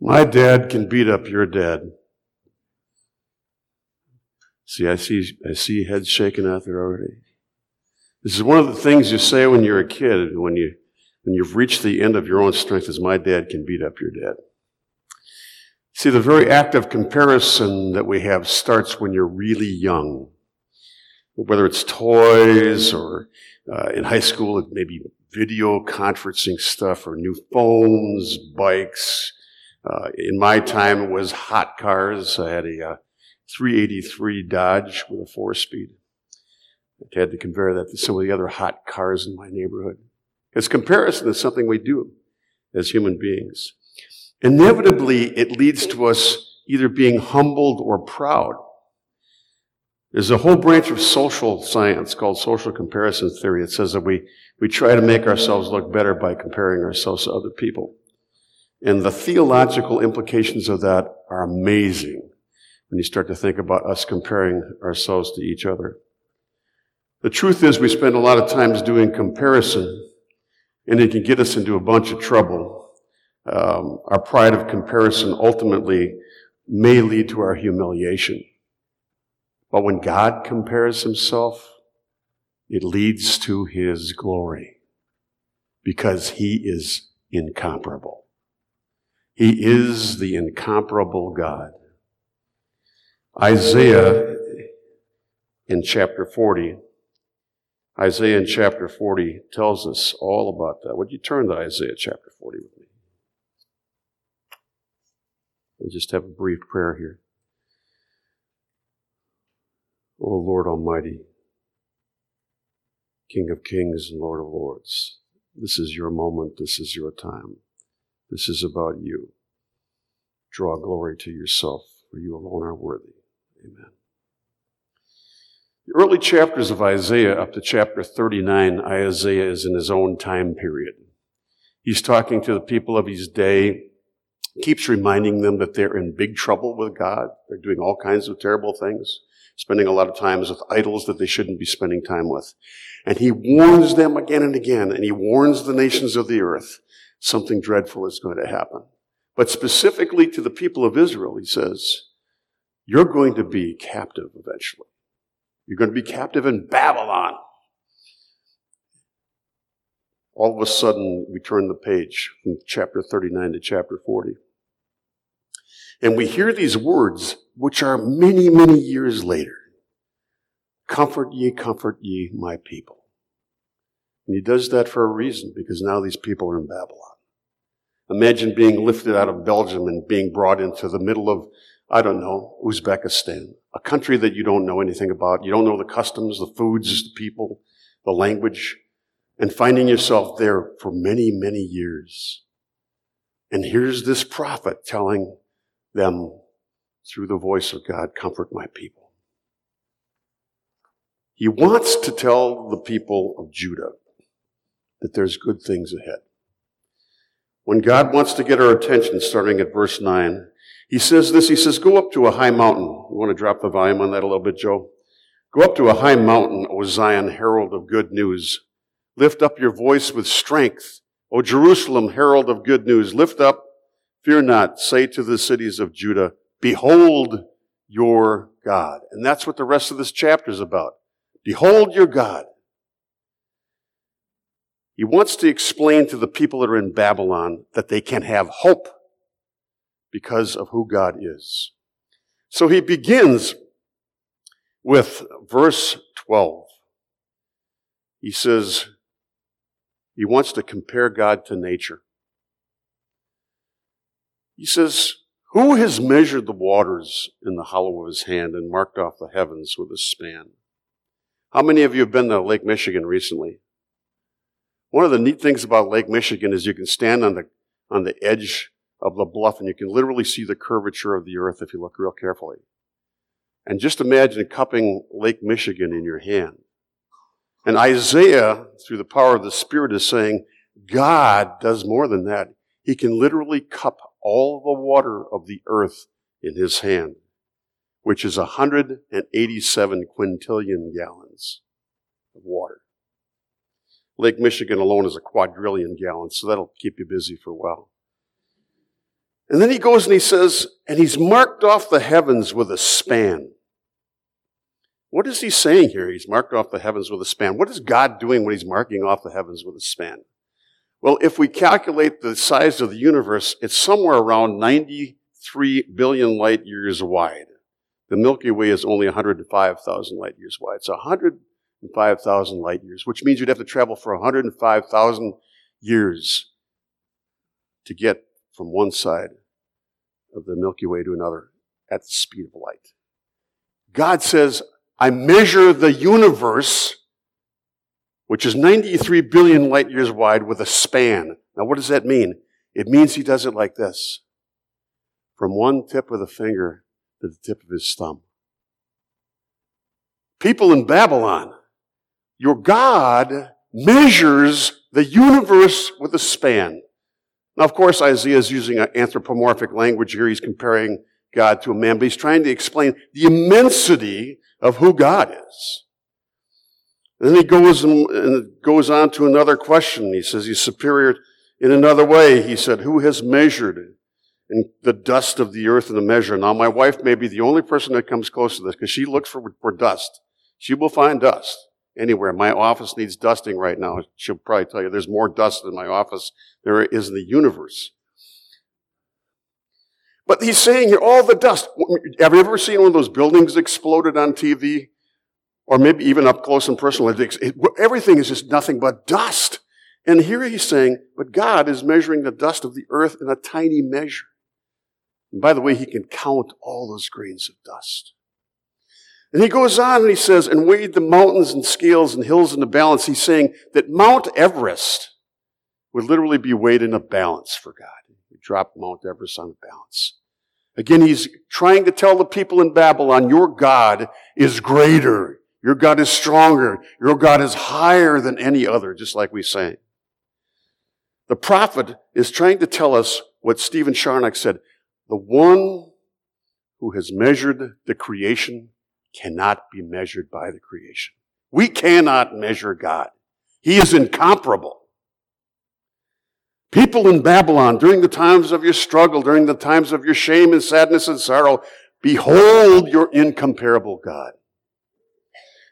My dad can beat up your dad. See, I see, I see heads shaking out there already. This is one of the things you say when you're a kid, when you, when you've reached the end of your own strength, is my dad can beat up your dad. See, the very act of comparison that we have starts when you're really young. Whether it's toys or uh, in high school, it may be video conferencing stuff or new phones, bikes. Uh, in my time, it was hot cars. I had a uh, 383 Dodge with a four speed. I had to compare that to some of the other hot cars in my neighborhood. Because comparison is something we do as human beings. Inevitably, it leads to us either being humbled or proud. There's a whole branch of social science called social comparison theory. It says that we, we try to make ourselves look better by comparing ourselves to other people. And the theological implications of that are amazing when you start to think about us comparing ourselves to each other. The truth is, we spend a lot of times doing comparison, and it can get us into a bunch of trouble. Um, our pride of comparison ultimately may lead to our humiliation. But when God compares himself, it leads to his glory because he is incomparable. He is the incomparable God. Isaiah in chapter 40, Isaiah in chapter 40 tells us all about that. Would you turn to Isaiah chapter 40 with me? And just have a brief prayer here. O Lord Almighty, King of kings and Lord of lords, this is your moment, this is your time. This is about you. Draw glory to yourself, for you alone are worthy. Amen. The early chapters of Isaiah, up to chapter 39, Isaiah is in his own time period. He's talking to the people of his day, keeps reminding them that they're in big trouble with God. They're doing all kinds of terrible things, spending a lot of times with idols that they shouldn't be spending time with. And he warns them again and again, and he warns the nations of the earth something dreadful is going to happen. But specifically to the people of Israel, he says, you're going to be captive eventually. You're going to be captive in Babylon. All of a sudden, we turn the page from chapter 39 to chapter 40. And we hear these words, which are many, many years later. Comfort ye, comfort ye, my people. And he does that for a reason, because now these people are in Babylon. Imagine being lifted out of Belgium and being brought into the middle of I don't know, Uzbekistan, a country that you don't know anything about. You don't know the customs, the foods, the people, the language, and finding yourself there for many, many years. And here's this prophet telling them through the voice of God, comfort my people. He wants to tell the people of Judah that there's good things ahead. When God wants to get our attention, starting at verse 9, he says this, he says, go up to a high mountain. You want to drop the volume on that a little bit, Joe? Go up to a high mountain, O Zion, herald of good news. Lift up your voice with strength. O Jerusalem, herald of good news. Lift up, fear not. Say to the cities of Judah, behold your God. And that's what the rest of this chapter is about. Behold your God. He wants to explain to the people that are in Babylon that they can have hope because of who God is. So he begins with verse 12. He says, he wants to compare God to nature. He says, Who has measured the waters in the hollow of his hand and marked off the heavens with a span? How many of you have been to Lake Michigan recently? One of the neat things about Lake Michigan is you can stand on the, on the edge of the bluff, and you can literally see the curvature of the earth if you look real carefully. And just imagine cupping Lake Michigan in your hand. And Isaiah, through the power of the Spirit, is saying, God does more than that. He can literally cup all the water of the earth in his hand, which is 187 quintillion gallons of water. Lake Michigan alone is a quadrillion gallons, so that'll keep you busy for a while. And then he goes and he says, and he's marked off the heavens with a span. What is he saying here? He's marked off the heavens with a span. What is God doing when he's marking off the heavens with a span? Well, if we calculate the size of the universe, it's somewhere around 93 billion light years wide. The Milky Way is only 105,000 light years wide. So 105,000 light years, which means you'd have to travel for 105,000 years to get from one side of the Milky Way to another at the speed of light. God says, I measure the universe, which is 93 billion light years wide, with a span. Now, what does that mean? It means he does it like this from one tip of the finger to the tip of his thumb. People in Babylon, your God measures the universe with a span. Now, of course, Isaiah is using an anthropomorphic language here. He's comparing God to a man, but he's trying to explain the immensity of who God is. And then he goes and goes on to another question. He says he's superior in another way. He said, who has measured in the dust of the earth in the measure? Now, my wife may be the only person that comes close to this because she looks for, for dust. She will find dust anywhere. My office needs dusting right now. She'll probably tell you there's more dust in my office than there is in the universe. But he's saying here, all the dust. Have you ever seen one of those buildings exploded on TV? Or maybe even up close and personal. Everything is just nothing but dust. And here he's saying, but God is measuring the dust of the earth in a tiny measure. And by the way, he can count all those grains of dust. And he goes on and he says, and weighed the mountains and scales and hills in the balance. He's saying that Mount Everest would literally be weighed in a balance for God. He dropped Mount Everest on a balance. Again, he's trying to tell the people in Babylon, your God is greater. Your God is stronger. Your God is higher than any other, just like we say. The prophet is trying to tell us what Stephen Charnock said. The one who has measured the creation cannot be measured by the creation. We cannot measure God. He is incomparable. People in Babylon, during the times of your struggle, during the times of your shame and sadness and sorrow, behold your incomparable God.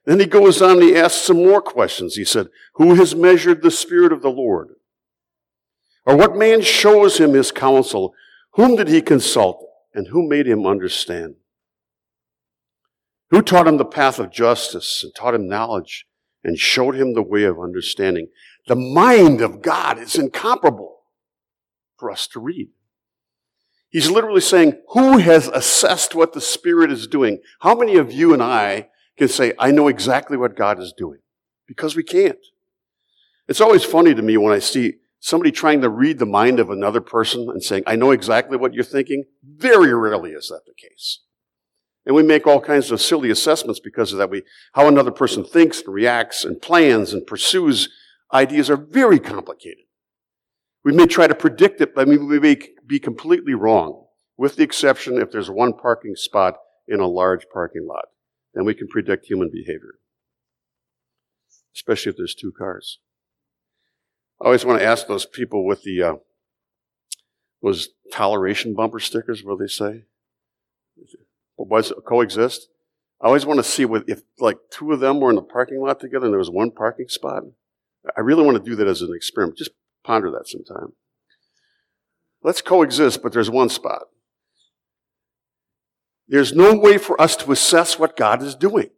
Then he goes on and he asks some more questions. He said, Who has measured the Spirit of the Lord? Or what man shows him his counsel? Whom did he consult? And who made him understand? Who taught him the path of justice and taught him knowledge and showed him the way of understanding? The mind of God is incomparable for us to read. He's literally saying, who has assessed what the Spirit is doing? How many of you and I can say, I know exactly what God is doing? Because we can't. It's always funny to me when I see somebody trying to read the mind of another person and saying, I know exactly what you're thinking. Very rarely is that the case. And we make all kinds of silly assessments because of that. We, how another person thinks and reacts and plans and pursues ideas are very complicated. We may try to predict it, but we may be completely wrong, with the exception if there's one parking spot in a large parking lot. Then we can predict human behavior, especially if there's two cars. I always want to ask those people with the uh, those toleration bumper stickers, what do they say? Was coexist. I always want to see what, if like two of them were in the parking lot together and there was one parking spot. I really want to do that as an experiment. Just ponder that sometime. Let's coexist, but there's one spot. There's no way for us to assess what God is doing.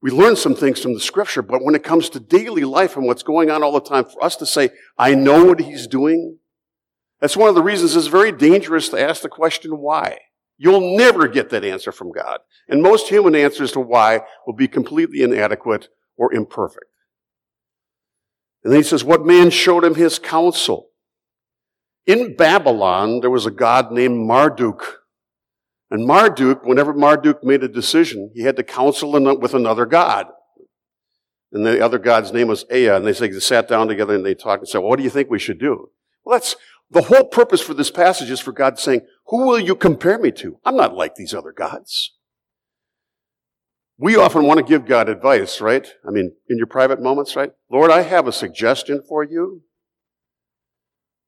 We learn some things from the scripture, but when it comes to daily life and what's going on all the time, for us to say, I know what he's doing, that's one of the reasons it's very dangerous to ask the question, why? You'll never get that answer from God. And most human answers to why will be completely inadequate or imperfect. And then he says, What man showed him his counsel? In Babylon, there was a god named Marduk. And Marduk, whenever Marduk made a decision, he had to counsel with another god. And the other god's name was Ea. And they, say, they sat down together and they talked and said, well, what do you think we should do? Well, that's the whole purpose for this passage is for God saying, who will you compare me to? I'm not like these other gods. We often want to give God advice, right? I mean, in your private moments, right? Lord, I have a suggestion for you.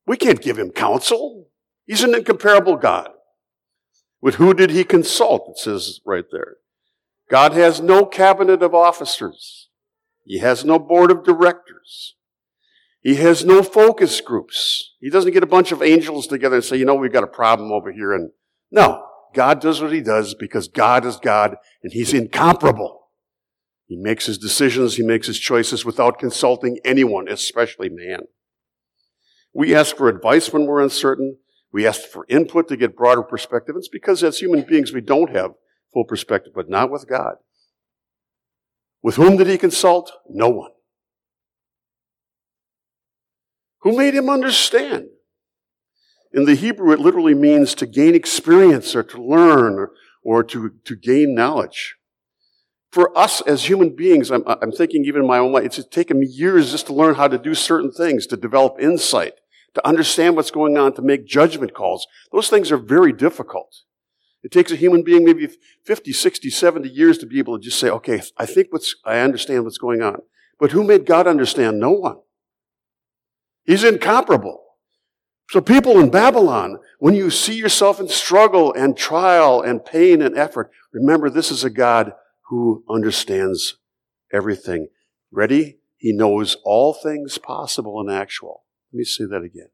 We can't give him counsel. He's an incomparable God. With who did he consult? It says right there. God has no cabinet of officers. He has no board of directors. He has no focus groups. He doesn't get a bunch of angels together and say, you know, we've got a problem over here. And no, God does what he does because God is God and he's incomparable. He makes his decisions, he makes his choices without consulting anyone, especially man. We ask for advice when we're uncertain. We ask for input to get broader perspective. It's because as human beings we don't have full perspective, but not with God. With whom did he consult? No one. Who made him understand? In the Hebrew, it literally means to gain experience or to learn or, to, to gain knowledge. For us as human beings, I'm, I'm thinking even in my own life, it's taken me years just to learn how to do certain things, to develop insight, to understand what's going on, to make judgment calls. Those things are very difficult. It takes a human being maybe 50, 60, 70 years to be able to just say, okay, I think what's, I understand what's going on. But who made God understand? No one. He's incomparable. So people in Babylon, when you see yourself in struggle and trial and pain and effort, remember this is a God who understands everything. Ready? He knows all things possible and actual. Let me say that again.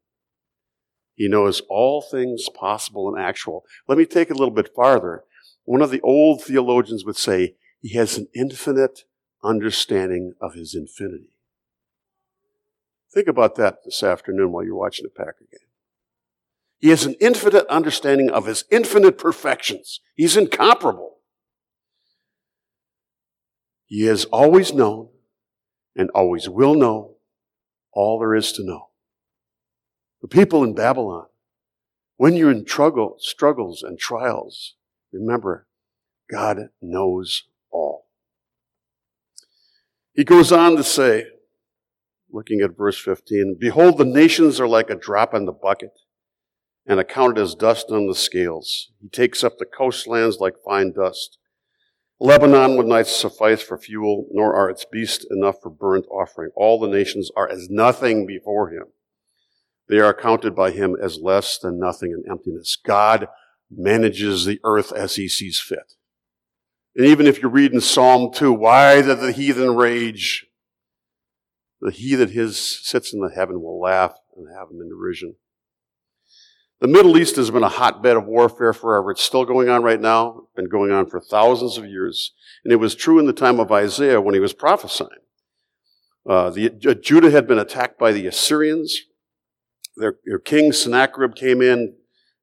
He knows all things possible and actual. Let me take it a little bit farther. One of the old theologians would say he has an infinite understanding of his infinity. Think about that this afternoon while you're watching the Packer game. He has an infinite understanding of his infinite perfections. He's incomparable. He has always known and always will know all there is to know. The people in Babylon, when you're in struggle, struggles and trials, remember, God knows all. He goes on to say, looking at verse 15, Behold, the nations are like a drop in the bucket and accounted as dust on the scales. He takes up the coastlands like fine dust. Lebanon would not suffice for fuel, nor are its beasts enough for burnt offering. All the nations are as nothing before him. They are counted by him as less than nothing and emptiness. God manages the earth as he sees fit. And even if you read in Psalm 2, why did the heathen rage? The he that his sits in the heaven will laugh and have him in derision. The Middle East has been a hotbed of warfare forever. It's still going on right now, been going on for thousands of years. And it was true in the time of Isaiah when he was prophesying. Uh, the, uh, Judah had been attacked by the Assyrians. Their, their king Sennacherib came in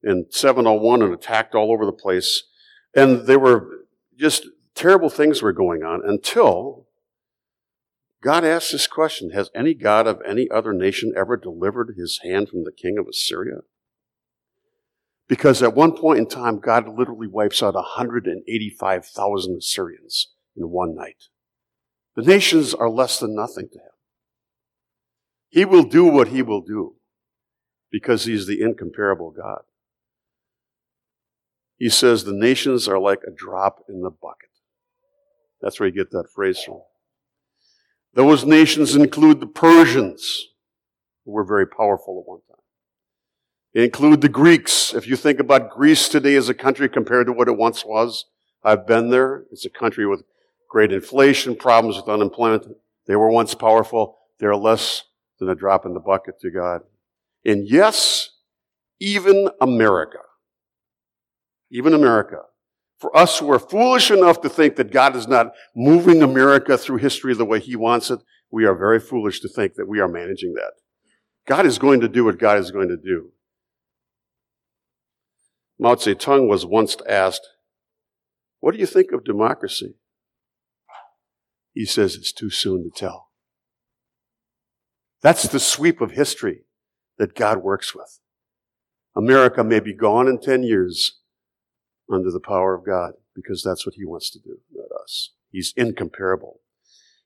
in 701 and attacked all over the place. And there were just terrible things were going on until God asks this question Has any God of any other nation ever delivered his hand from the king of Assyria? Because at one point in time, God literally wipes out 185,000 Assyrians in one night. The nations are less than nothing to him. He will do what he will do because he's the incomparable God. He says the nations are like a drop in the bucket. That's where you get that phrase from. Those nations include the Persians, who were very powerful at one time. They include the Greeks. If you think about Greece today as a country compared to what it once was, I've been there. It's a country with great inflation, problems with unemployment. They were once powerful. They're less than a drop in the bucket to God. And yes, even America, even America, for us who are foolish enough to think that God is not moving America through history the way He wants it, we are very foolish to think that we are managing that. God is going to do what God is going to do. Mao Zedong was once asked, What do you think of democracy? He says it's too soon to tell. That's the sweep of history that God works with. America may be gone in 10 years under the power of God because that's what He wants to do, not us. He's incomparable.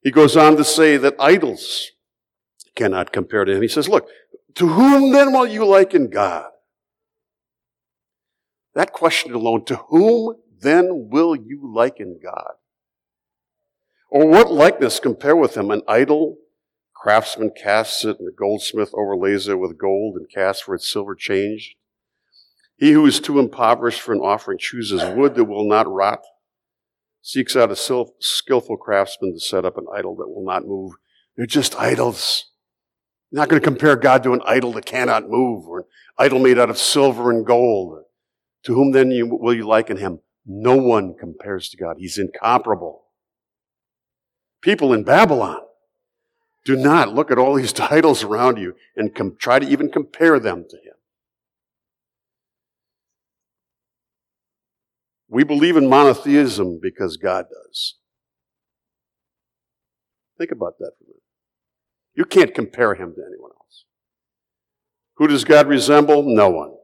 He goes on to say that idols cannot compare to Him. He says, Look, to whom then will you liken God? That question alone, to whom then will you liken God? Or what likeness compare with him? An idol? Craftsman casts it and the goldsmith overlays it with gold and casts for its silver change. He who is too impoverished for an offering chooses wood that will not rot, seeks out a skillful craftsman to set up an idol that will not move. They're just idols. You're not going to compare God to an idol that cannot move or an idol made out of silver and gold. To whom then will you liken him? No one compares to God. He's incomparable. People in Babylon do not look at all these titles around you and com- try to even compare them to him. We believe in monotheism because God does. Think about that for a minute. You can't compare him to anyone else. Who does God resemble? No one.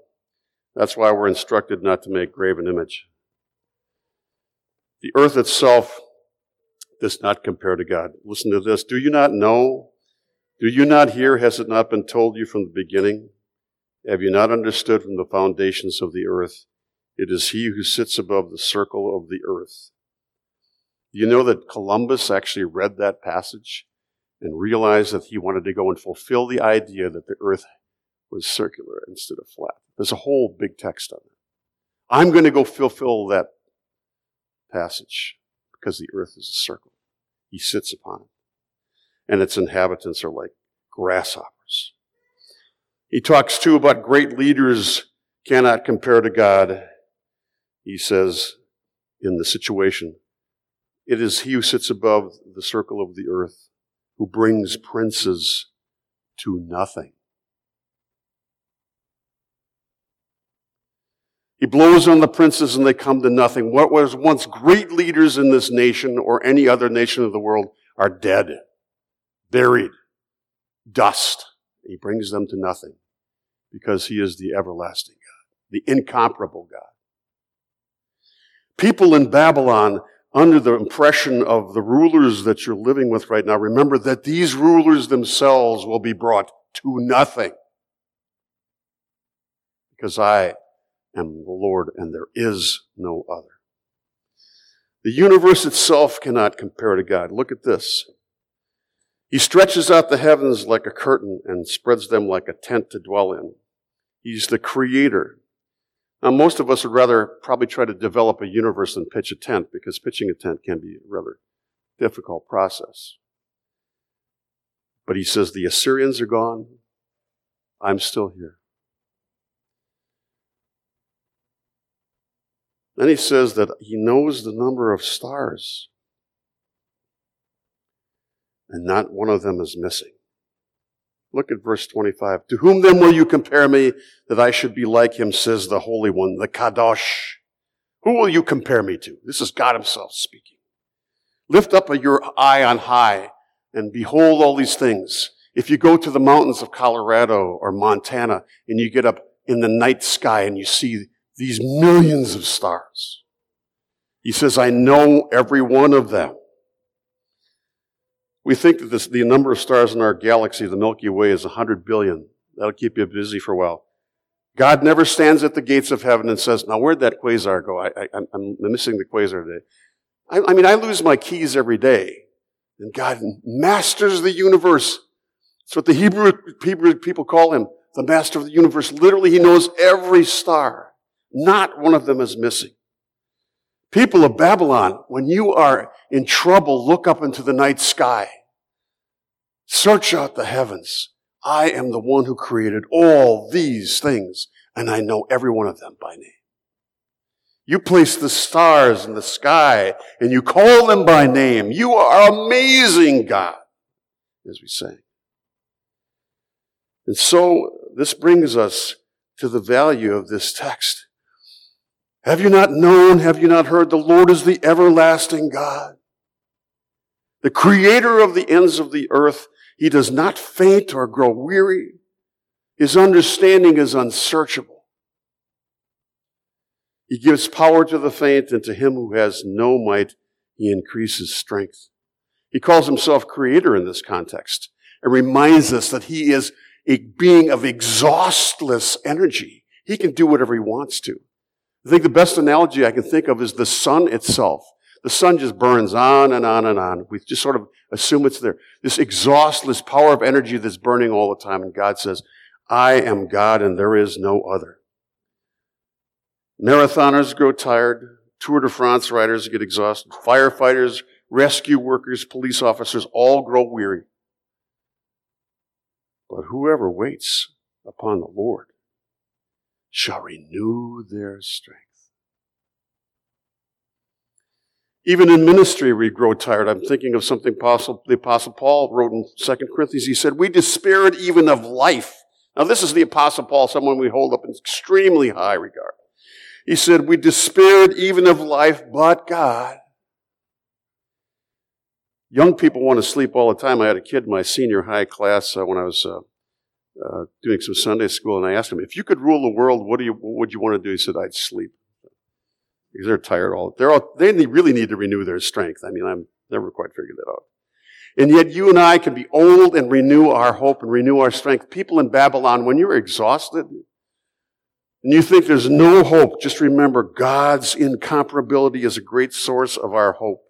That's why we're instructed not to make graven image. The earth itself does not compare to God. Listen to this. Do you not know? Do you not hear? Has it not been told you from the beginning? Have you not understood from the foundations of the earth? It is he who sits above the circle of the earth. You know that Columbus actually read that passage and realized that he wanted to go and fulfill the idea that the earth was circular instead of flat. There's a whole big text on it. I'm going to go fulfill that passage because the earth is a circle. He sits upon it. And its inhabitants are like grasshoppers. He talks too about great leaders cannot compare to God. He says in the situation, it is he who sits above the circle of the earth who brings princes to nothing. He blows on the princes and they come to nothing. What was once great leaders in this nation or any other nation of the world are dead, buried, dust. He brings them to nothing because he is the everlasting God, the incomparable God. People in Babylon, under the impression of the rulers that you're living with right now, remember that these rulers themselves will be brought to nothing. Because I am the Lord, and there is no other. The universe itself cannot compare to God. Look at this. He stretches out the heavens like a curtain and spreads them like a tent to dwell in. He's the creator. Now, most of us would rather probably try to develop a universe than pitch a tent because pitching a tent can be a rather difficult process. But he says, The Assyrians are gone. I'm still here. Then he says that he knows the number of stars, and not one of them is missing. Look at verse 25. To whom then will you compare me that I should be like him, says the Holy One, the Kadosh? Who will you compare me to? This is God himself speaking. Lift up your eye on high and behold all these things. If you go to the mountains of Colorado or Montana and you get up in the night sky and you see these millions of stars. He says, I know every one of them. We think that this, the number of stars in our galaxy, the Milky Way, is 100 billion. That'll keep you busy for a while. God never stands at the gates of heaven and says, Now, where'd that quasar go? I, am missing the quasar today. I, I mean, I lose my keys every day. And God masters the universe. That's what the Hebrew, Hebrew people call him, the master of the universe. Literally, he knows every star. Not one of them is missing. People of Babylon, when you are in trouble, look up into the night sky. Search out the heavens. I am the one who created all these things, and I know every one of them by name. You place the stars in the sky, and you call them by name. You are amazing, God, as we say. And so, this brings us to the value of this text. Have you not known? Have you not heard? The Lord is the everlasting God. The creator of the ends of the earth. He does not faint or grow weary. His understanding is unsearchable. He gives power to the faint and to him who has no might, he increases strength. He calls himself creator in this context and reminds us that he is a being of exhaustless energy. He can do whatever he wants to. I think the best analogy I can think of is the sun itself. The sun just burns on and on and on. We just sort of assume it's there. This exhaustless power of energy that's burning all the time. And God says, I am God and there is no other. Marathoners grow tired. Tour de France riders get exhausted. Firefighters, rescue workers, police officers all grow weary. But whoever waits upon the Lord shall renew their strength. Even in ministry, we grow tired. I'm thinking of something possible, the Apostle Paul wrote in 2 Corinthians. He said, We despaired even of life. Now, this is the Apostle Paul, someone we hold up in extremely high regard. He said, We despaired even of life, but God. Young people want to sleep all the time. I had a kid in my senior high class uh, when I was uh, uh, doing some Sunday school, and I asked him, If you could rule the world, what, do you, what would you want to do? He said, I'd sleep because they're tired all. They're all. They really need to renew their strength. I mean, I'm never quite figured that out. And yet, you and I can be old and renew our hope and renew our strength. People in Babylon, when you're exhausted and you think there's no hope, just remember God's incomparability is a great source of our hope.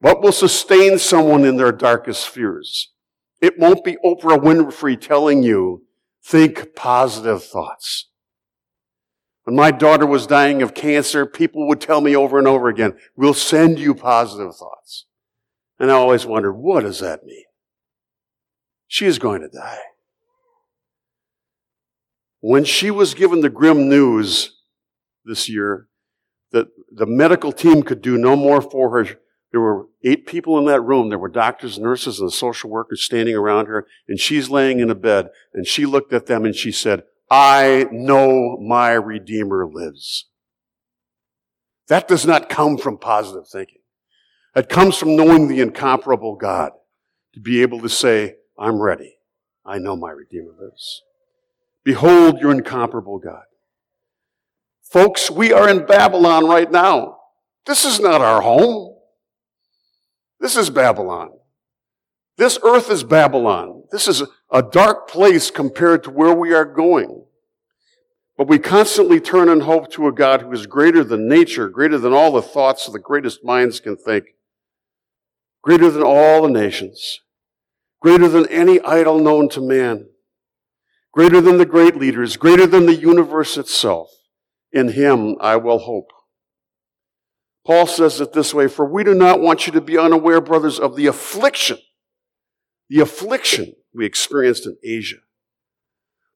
What will sustain someone in their darkest fears? It won't be Oprah Winfrey telling you, think positive thoughts. When my daughter was dying of cancer, people would tell me over and over again, we'll send you positive thoughts. And I always wondered, what does that mean? She is going to die. When she was given the grim news this year that the medical team could do no more for her, there were eight people in that room. There were doctors, nurses, and social workers standing around her, and she's laying in a bed, and she looked at them and she said, I know my Redeemer lives. That does not come from positive thinking. It comes from knowing the incomparable God to be able to say, I'm ready. I know my Redeemer lives. Behold your incomparable God. Folks, we are in Babylon right now. This is not our home. This is Babylon. This earth is Babylon. This is a dark place compared to where we are going. But we constantly turn in hope to a God who is greater than nature, greater than all the thoughts the greatest minds can think, greater than all the nations, greater than any idol known to man, greater than the great leaders, greater than the universe itself. In him I will hope. Paul says it this way, for we do not want you to be unaware, brothers, of the affliction, the affliction we experienced in Asia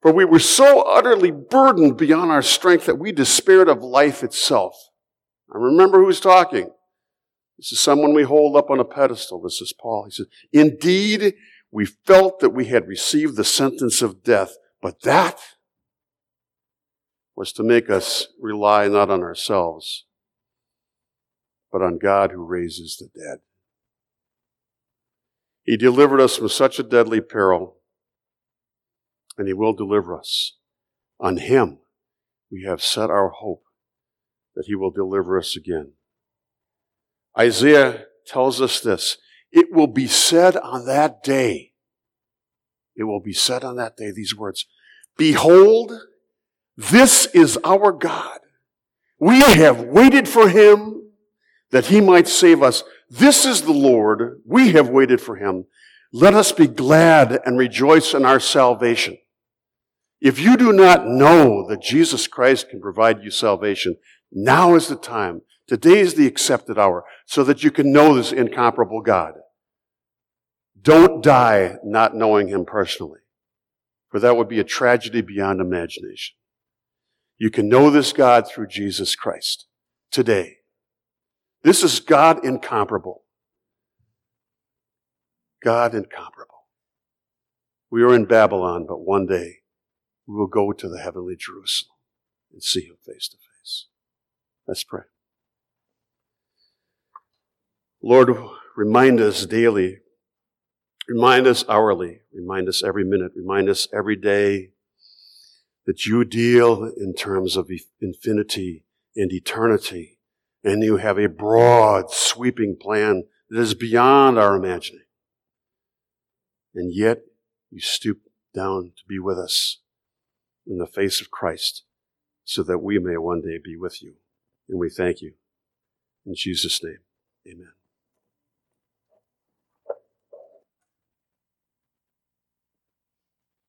for we were so utterly burdened beyond our strength that we despaired of life itself. I remember who's talking. This is someone we hold up on a pedestal. This is Paul. He says, Indeed, we felt that we had received the sentence of death, but that was to make us rely not on ourselves, but on God who raises the dead. He delivered us from such a deadly peril and he will deliver us. On him we have set our hope that he will deliver us again. Isaiah tells us this. It will be said on that day, it will be said on that day, these words, Behold, this is our God. We have waited for him that he might save us. This is the Lord. We have waited for him. Let us be glad and rejoice in our salvation. If you do not know that Jesus Christ can provide you salvation, now is the time. Today is the accepted hour so that you can know this incomparable God. Don't die not knowing Him personally, for that would be a tragedy beyond imagination. You can know this God through Jesus Christ today. This is God incomparable. God incomparable. We are in Babylon, but one day we will go to the heavenly Jerusalem and see him face to face. Let's pray. Lord, remind us daily, remind us hourly, remind us every minute, remind us every day that you deal in terms of infinity and eternity, and you have a broad, sweeping plan that is beyond our imagining. And yet, you stoop down to be with us in the face of Christ so that we may one day be with you. And we thank you. In Jesus' name, amen.